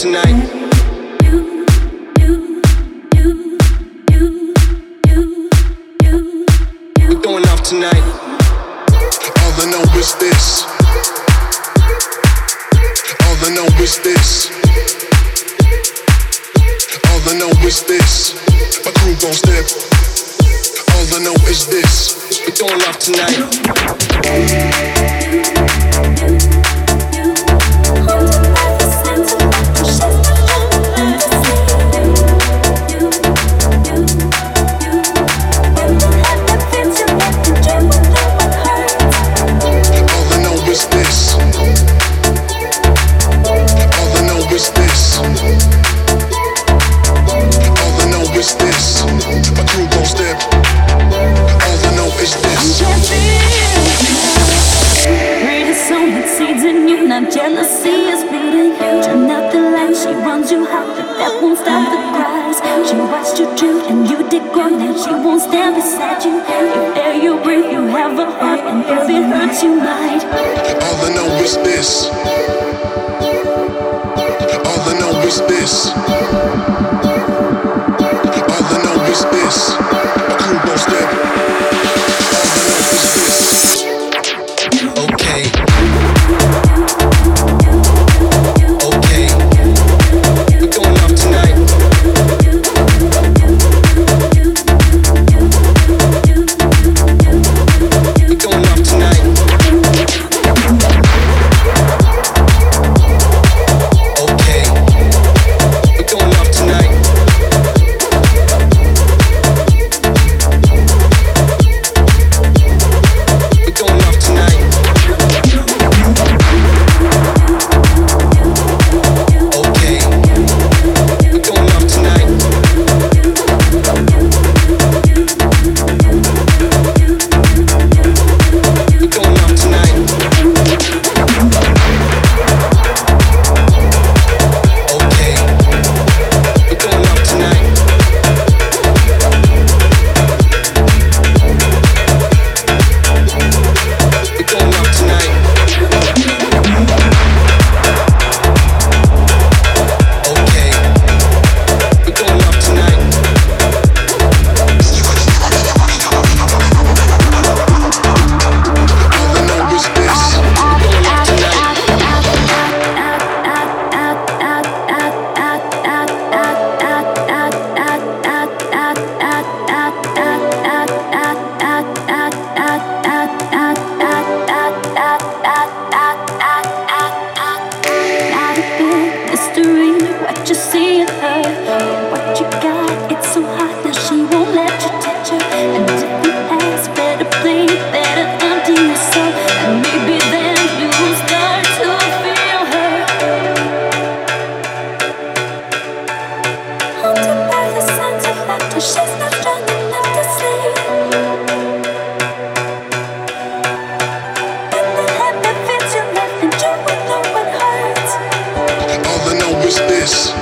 tonight. We're going off tonight. All I know is this. All I know is this. All I know is this. My crew gon' step. All I know is this. We're going off tonight. In you, not jealousy is bleeding. Turn out the light, she runs you hot, but that won't stop the cries. She watched you drink and you did grown, and she won't stand beside you. If air you breathe, you have a heart, and if it hurts, you might. All I know is this. All I know is this. Mystery what you see in her. What you got, it's so hot that she won't let López.